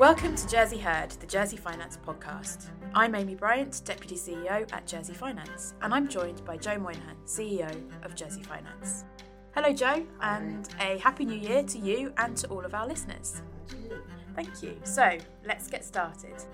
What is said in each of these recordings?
Welcome to Jersey Heard, the Jersey Finance podcast. I'm Amy Bryant, Deputy CEO at Jersey Finance, and I'm joined by Joe Moynihan, CEO of Jersey Finance. Hello, Joe, and a happy new year to you and to all of our listeners. Thank you. So, let's get started.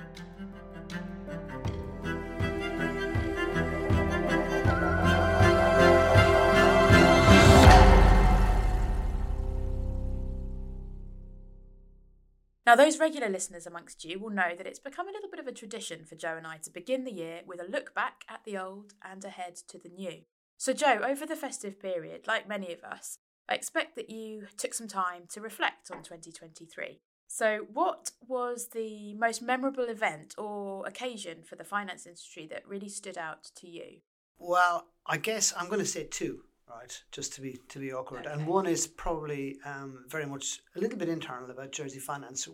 Now, those regular listeners amongst you will know that it's become a little bit of a tradition for Joe and I to begin the year with a look back at the old and ahead to the new. So, Joe, over the festive period, like many of us, I expect that you took some time to reflect on 2023. So, what was the most memorable event or occasion for the finance industry that really stood out to you? Well, I guess I'm going to say two right? Just to be to be awkward. Okay. And one is probably um, very much a little bit internal about Jersey Finance.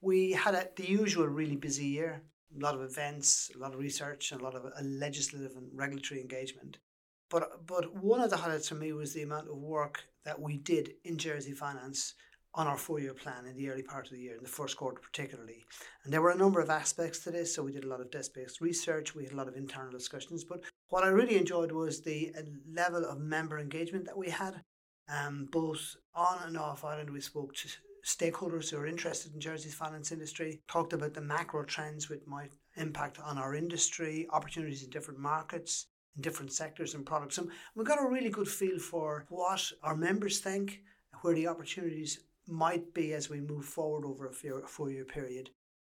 We had a, the usual really busy year, a lot of events, a lot of research, and a lot of uh, legislative and regulatory engagement. But but one of the highlights for me was the amount of work that we did in Jersey Finance on our four year plan in the early part of the year, in the first quarter particularly. And there were a number of aspects to this. So we did a lot of desk based research, we had a lot of internal discussions. But what I really enjoyed was the uh, level of member engagement that we had, um, both on and off island. We spoke to stakeholders who are interested in Jersey's finance industry, talked about the macro trends which might impact on our industry, opportunities in different markets, in different sectors and products. And we got a really good feel for what our members think, where the opportunities might be as we move forward over a four year period.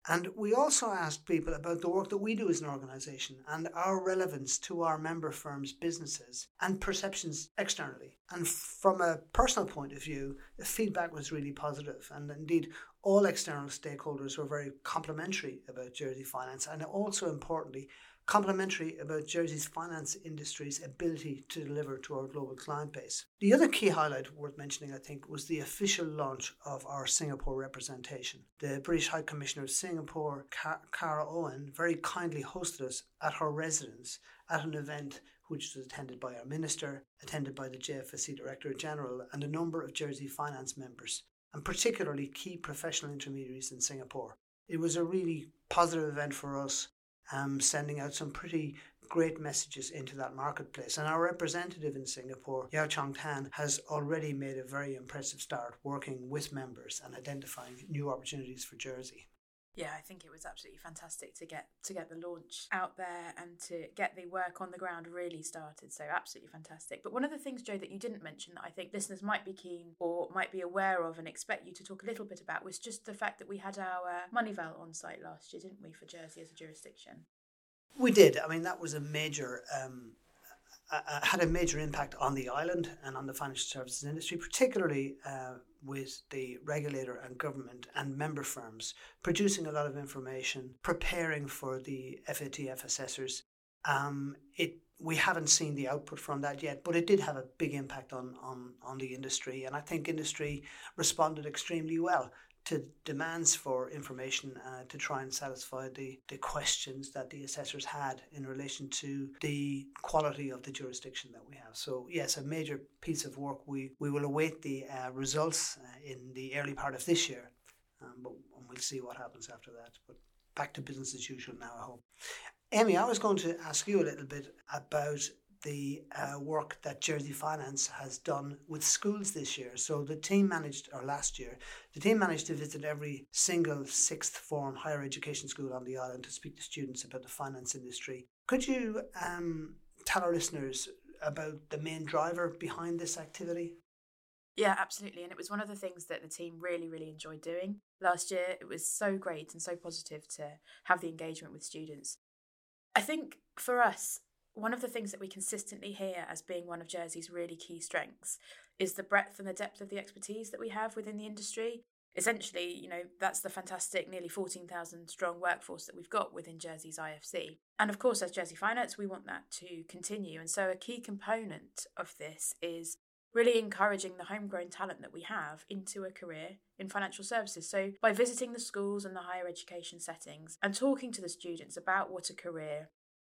And we also asked people about the work that we do as an organisation and our relevance to our member firms' businesses and perceptions externally. And from a personal point of view, the feedback was really positive. And indeed, all external stakeholders were very complimentary about Jersey Finance and also importantly, complimentary about Jersey's finance industry's ability to deliver to our global client base. The other key highlight worth mentioning, I think, was the official launch of our Singapore representation. The British High Commissioner of Singapore, Kara Owen, very kindly hosted us at her residence at an event which was attended by our minister, attended by the JFSC Director General, and a number of Jersey finance members, and particularly key professional intermediaries in Singapore. It was a really positive event for us um, sending out some pretty great messages into that marketplace. And our representative in Singapore, Yao Chong Tan, has already made a very impressive start working with members and identifying new opportunities for Jersey yeah, I think it was absolutely fantastic to get to get the launch out there and to get the work on the ground really started. So absolutely fantastic. But one of the things, Joe, that you didn't mention that I think listeners might be keen or might be aware of and expect you to talk a little bit about was just the fact that we had our Moneyval on site last year, didn't we, for Jersey as a jurisdiction? We did. I mean, that was a major um, uh, had a major impact on the island and on the financial services industry, particularly uh, with the regulator and government and member firms producing a lot of information, preparing for the FATF assessors. Um, it we haven't seen the output from that yet, but it did have a big impact on, on, on the industry, and I think industry responded extremely well to demands for information uh, to try and satisfy the, the questions that the assessors had in relation to the quality of the jurisdiction that we have. So, yes, a major piece of work. We, we will await the uh, results uh, in the early part of this year, um, but we'll see what happens after that. But back to business as usual now, I hope. Amy, I was going to ask you a little bit about the uh, work that Jersey Finance has done with schools this year. So the team managed, or last year, the team managed to visit every single sixth form higher education school on the island to speak to students about the finance industry. Could you um, tell our listeners about the main driver behind this activity? Yeah, absolutely. And it was one of the things that the team really, really enjoyed doing. Last year, it was so great and so positive to have the engagement with students. I think for us, one of the things that we consistently hear as being one of Jersey's really key strengths is the breadth and the depth of the expertise that we have within the industry. Essentially, you know, that's the fantastic nearly 14,000 strong workforce that we've got within Jersey's IFC. And of course, as Jersey Finance, we want that to continue. And so, a key component of this is really encouraging the homegrown talent that we have into a career in financial services. So, by visiting the schools and the higher education settings and talking to the students about what a career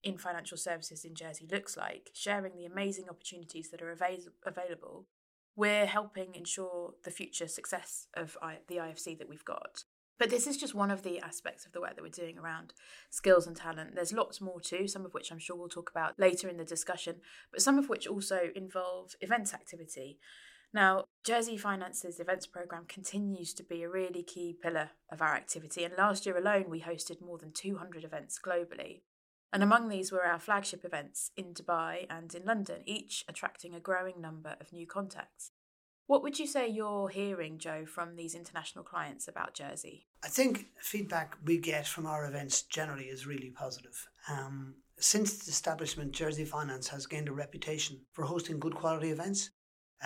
in financial services in Jersey looks like, sharing the amazing opportunities that are avail- available, we're helping ensure the future success of I- the IFC that we've got. But this is just one of the aspects of the work that we're doing around skills and talent. There's lots more too, some of which I'm sure we'll talk about later in the discussion, but some of which also involve events activity. Now, Jersey Finance's events programme continues to be a really key pillar of our activity, and last year alone we hosted more than 200 events globally. And among these were our flagship events in Dubai and in London, each attracting a growing number of new contacts. What would you say you're hearing, Joe, from these international clients about Jersey? I think feedback we get from our events generally is really positive. Um, since its establishment, Jersey Finance has gained a reputation for hosting good quality events,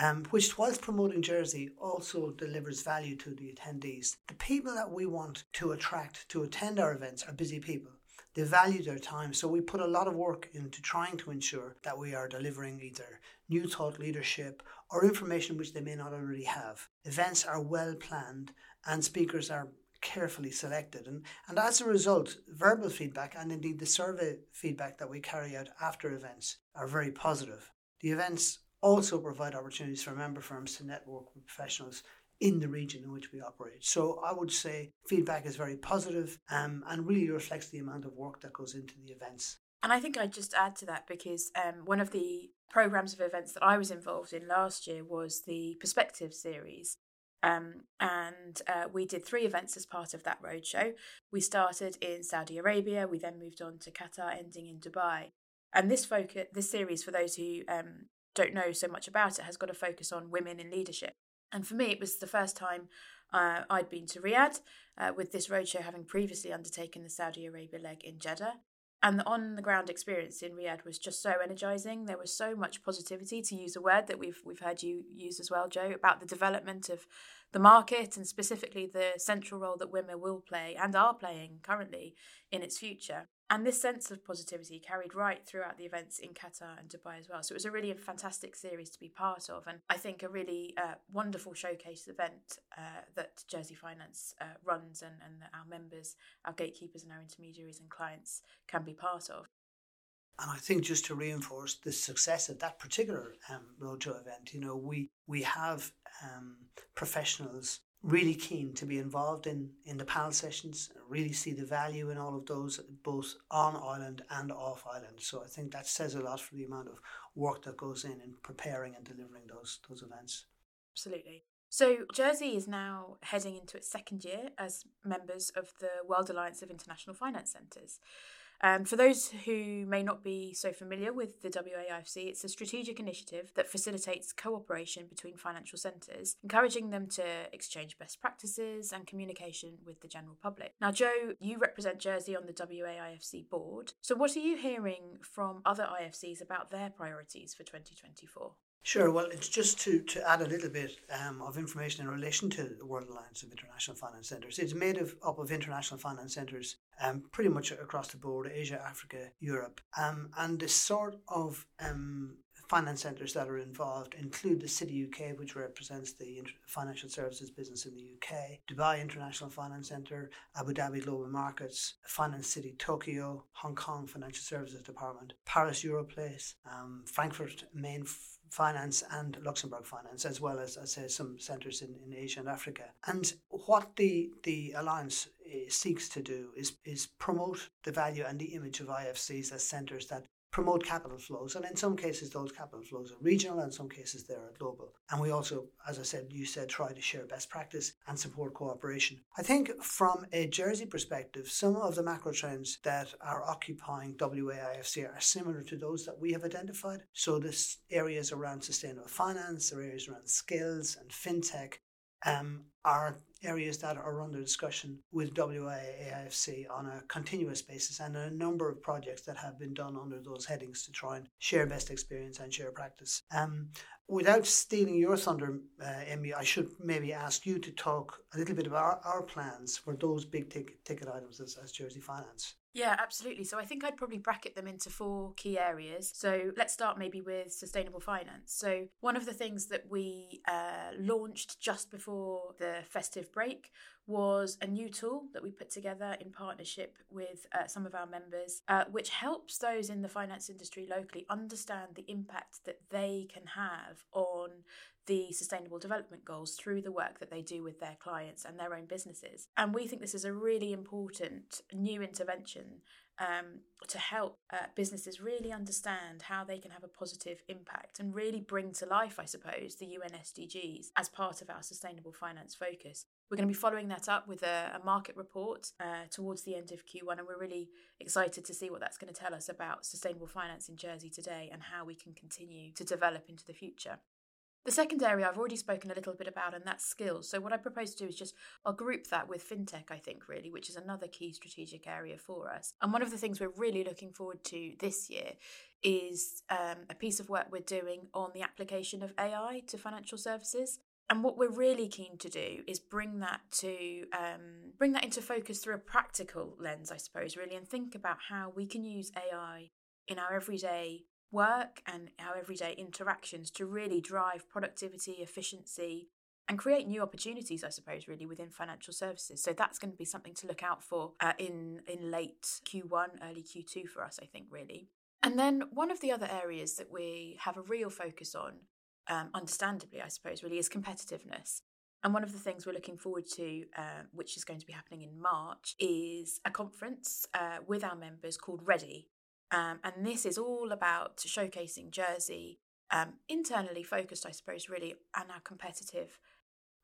um, which, whilst promoting Jersey, also delivers value to the attendees. The people that we want to attract to attend our events are busy people. They value their time, so we put a lot of work into trying to ensure that we are delivering either new thought leadership or information which they may not already have. Events are well planned and speakers are carefully selected. And, and as a result, verbal feedback and indeed the survey feedback that we carry out after events are very positive. The events also provide opportunities for member firms to network with professionals in the region in which we operate. So I would say feedback is very positive, um, and really reflects the amount of work that goes into the events. And I think I'd just add to that because um, one of the programs of events that I was involved in last year was the Perspective series. Um, and uh, we did three events as part of that roadshow. We started in Saudi Arabia, we then moved on to Qatar, ending in Dubai. And this focus, this series, for those who um, don't know so much about it, has got a focus on women in leadership. And for me, it was the first time uh, I'd been to Riyadh, uh, with this roadshow having previously undertaken the Saudi Arabia leg in Jeddah. And the on the ground experience in Riyadh was just so energizing. There was so much positivity, to use a word that we've we've heard you use as well, Joe, about the development of the market and specifically the central role that women will play and are playing currently in its future. And this sense of positivity carried right throughout the events in Qatar and Dubai as well. So it was a really fantastic series to be part of, and I think a really uh, wonderful showcase event uh, that Jersey Finance uh, runs and, and that our members, our gatekeepers, and our intermediaries and clients can be part of. And I think just to reinforce the success of that particular um, roadshow event, you know, we we have um, professionals really keen to be involved in in the panel sessions really see the value in all of those both on island and off island so i think that says a lot for the amount of work that goes in in preparing and delivering those those events. Absolutely. So jersey is now heading into its second year as members of the world alliance of international finance centres um, for those who may not be so familiar with the WAIFC, it's a strategic initiative that facilitates cooperation between financial centres, encouraging them to exchange best practices and communication with the general public. Now, Joe, you represent Jersey on the WAIFC board. So, what are you hearing from other IFCs about their priorities for 2024? Sure. Well, it's just to, to add a little bit um, of information in relation to the World Alliance of International Finance Centres. It's made of, up of international finance centres um, pretty much across the board Asia, Africa, Europe. Um, and the sort of um, finance centres that are involved include the City UK, which represents the financial services business in the UK, Dubai International Finance Centre, Abu Dhabi Global Markets, Finance City Tokyo, Hong Kong Financial Services Department, Paris Europlace, um, Frankfurt Main finance and Luxembourg finance, as well as, I say, some centres in, in Asia and Africa. And what the, the alliance uh, seeks to do is, is promote the value and the image of IFCs as centres that promote capital flows. And in some cases, those capital flows are regional, and in some cases, they're global. And we also, as I said, you said, try to share best practice and support cooperation. I think from a Jersey perspective, some of the macro trends that are occupying WAIFC are similar to those that we have identified. So, this areas around sustainable finance, are areas around skills and fintech, um, are areas that are under discussion with WAIFC on a continuous basis and a number of projects that have been done under those headings to try and share best experience and share practice. Um, without stealing your thunder, uh, Amy, I should maybe ask you to talk a little bit about our, our plans for those big ticket, ticket items as, as Jersey Finance. Yeah, absolutely. So I think I'd probably bracket them into four key areas. So let's start maybe with sustainable finance. So one of the things that we uh, launched just before the festive break was a new tool that we put together in partnership with uh, some of our members, uh, which helps those in the finance industry locally understand the impact that they can have on the Sustainable Development Goals through the work that they do with their clients and their own businesses. And we think this is a really important new intervention um, to help uh, businesses really understand how they can have a positive impact and really bring to life, I suppose, the UN SDGs as part of our sustainable finance focus. We're going to be following that up with a, a market report uh, towards the end of Q1, and we're really excited to see what that's going to tell us about sustainable finance in Jersey today and how we can continue to develop into the future. The second area I've already spoken a little bit about, and that's skills. So, what I propose to do is just I'll group that with fintech, I think, really, which is another key strategic area for us. And one of the things we're really looking forward to this year is um, a piece of work we're doing on the application of AI to financial services. And what we're really keen to do is bring that to um, bring that into focus through a practical lens, I suppose, really, and think about how we can use AI in our everyday work and our everyday interactions to really drive productivity, efficiency, and create new opportunities, I suppose, really within financial services. So that's going to be something to look out for uh, in in late Q1, early Q2 for us, I think, really. And then one of the other areas that we have a real focus on, um, understandably, I suppose, really is competitiveness. And one of the things we're looking forward to, uh, which is going to be happening in March, is a conference uh, with our members called Ready, um, and this is all about showcasing Jersey, um, internally focused, I suppose, really, and our competitive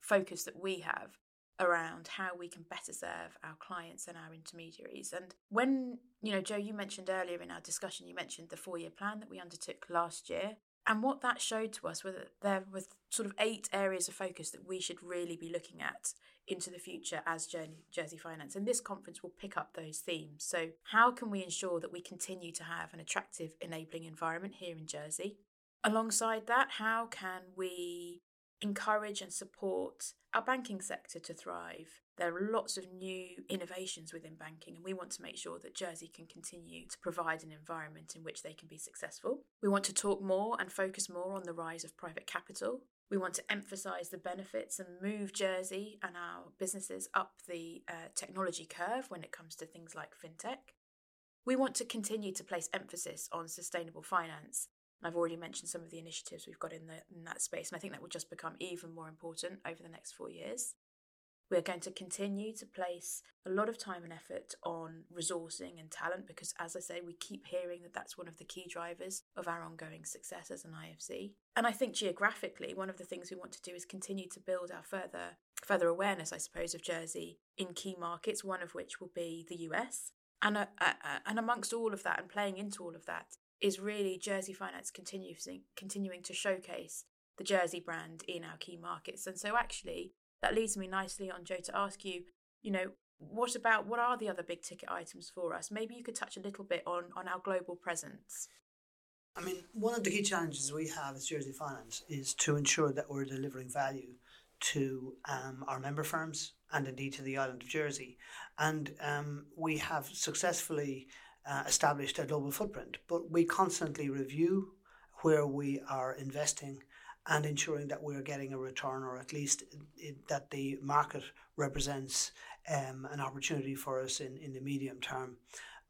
focus that we have around how we can better serve our clients and our intermediaries. And when, you know, Joe, you mentioned earlier in our discussion, you mentioned the four year plan that we undertook last year. And what that showed to us was that there were sort of eight areas of focus that we should really be looking at into the future as Jersey Finance. And this conference will pick up those themes. So, how can we ensure that we continue to have an attractive, enabling environment here in Jersey? Alongside that, how can we encourage and support our banking sector to thrive? There are lots of new innovations within banking, and we want to make sure that Jersey can continue to provide an environment in which they can be successful. We want to talk more and focus more on the rise of private capital we want to emphasise the benefits and move Jersey and our businesses up the uh, technology curve when it comes to things like fintech. We want to continue to place emphasis on sustainable finance. I've already mentioned some of the initiatives we've got in, the, in that space, and I think that will just become even more important over the next four years. We're going to continue to place a lot of time and effort on resourcing and talent because, as I say, we keep hearing that that's one of the key drivers of our ongoing success as an IFC. And I think geographically, one of the things we want to do is continue to build our further further awareness, I suppose, of Jersey in key markets. One of which will be the US. And uh, uh, uh, and amongst all of that, and playing into all of that, is really Jersey Finance continuing continuing to showcase the Jersey brand in our key markets. And so, actually, that leads me nicely on, Joe, to ask you, you know, what about what are the other big ticket items for us? Maybe you could touch a little bit on on our global presence. I mean, one of the key challenges we have as Jersey Finance is to ensure that we're delivering value to um, our member firms and indeed to the island of Jersey. And um, we have successfully uh, established a global footprint, but we constantly review where we are investing and ensuring that we're getting a return or at least it, that the market represents um, an opportunity for us in, in the medium term.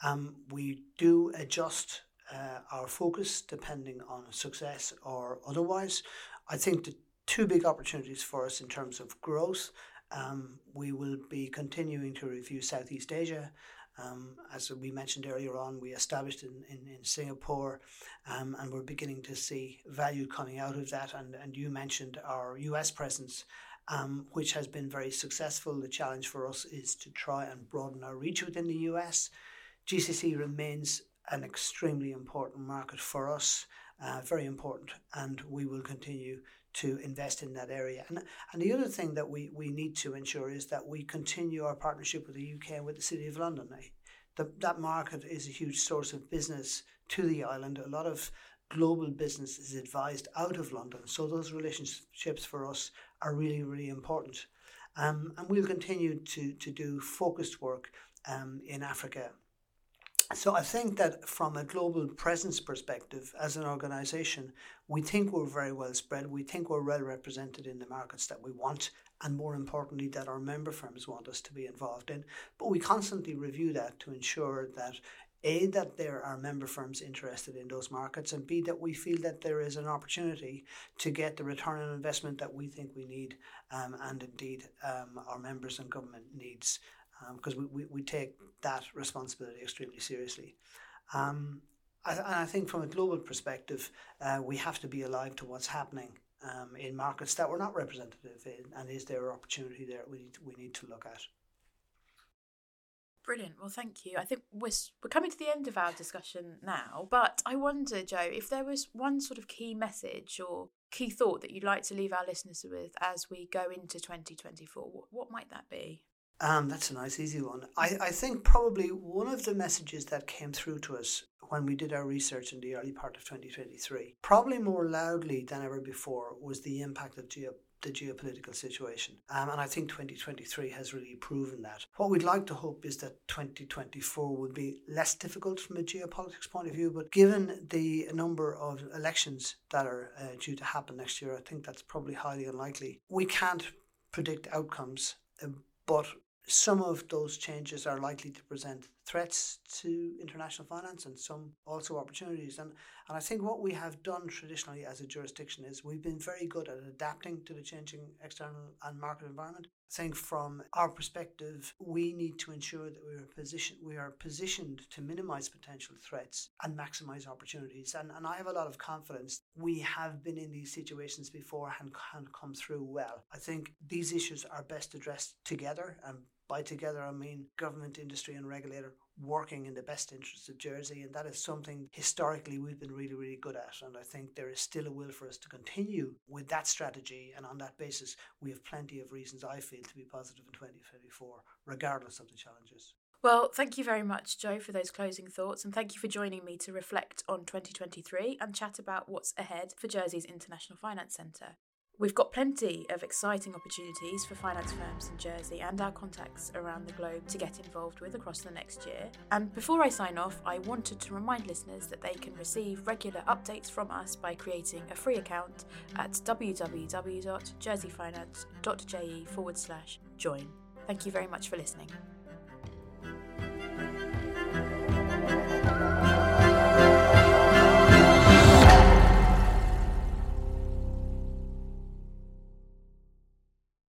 Um, we do adjust uh, our focus depending on success or otherwise. I think the two big opportunities for us in terms of growth. Um, we will be continuing to review Southeast Asia um, as we mentioned earlier on, we established in, in, in Singapore um, and we're beginning to see value coming out of that. And, and you mentioned our US presence, um, which has been very successful. The challenge for us is to try and broaden our reach within the US. GCC remains an extremely important market for us, uh, very important, and we will continue to invest in that area. And, and the other thing that we, we need to ensure is that we continue our partnership with the UK and with the City of London. The, that market is a huge source of business to the island. A lot of global business is advised out of London. So those relationships for us are really, really important. Um, and we'll continue to, to do focused work um, in Africa so I think that from a global presence perspective, as an organization, we think we're very well spread. We think we're well represented in the markets that we want, and more importantly, that our member firms want us to be involved in. But we constantly review that to ensure that A, that there are member firms interested in those markets, and B, that we feel that there is an opportunity to get the return on investment that we think we need um, and indeed um, our members and government needs, because um, we, we, we, take that responsibility extremely seriously. Um, I, and I think from a global perspective, uh, we have to be alive to what's happening um, in markets that we're not representative in, and is there an opportunity there we need, we need to look at. Brilliant. Well, thank you. I think we're, we're coming to the end of our discussion now, but I wonder, Joe, if there was one sort of key message or key thought that you'd like to leave our listeners with as we go into 2024, what, what might that be? Um, that's a nice, easy one. I, I think probably one of the messages that came through to us when we did our research in the early part of 2023, probably more loudly than ever before, was the impact of geo- the geopolitical situation. Um, and I think 2023 has really proven that. What we'd like to hope is that 2024 would be less difficult from a geopolitics point of view, but given the number of elections that are uh, due to happen next year, I think that's probably highly unlikely. We can't predict outcomes, uh, but some of those changes are likely to present threats to international finance and some also opportunities. And, and I think what we have done traditionally as a jurisdiction is we've been very good at adapting to the changing external and market environment. I think from our perspective, we need to ensure that we are positioned we are positioned to minimize potential threats and maximize opportunities. And, and I have a lot of confidence we have been in these situations before and can come through well. I think these issues are best addressed together and by together, I mean government, industry, and regulator working in the best interests of Jersey. And that is something historically we've been really, really good at. And I think there is still a will for us to continue with that strategy. And on that basis, we have plenty of reasons, I feel, to be positive in 2024, regardless of the challenges. Well, thank you very much, Joe, for those closing thoughts, and thank you for joining me to reflect on 2023 and chat about what's ahead for Jersey's International Finance Centre. We've got plenty of exciting opportunities for finance firms in Jersey and our contacts around the globe to get involved with across the next year. And before I sign off, I wanted to remind listeners that they can receive regular updates from us by creating a free account at www.jerseyfinance.je forward slash join. Thank you very much for listening.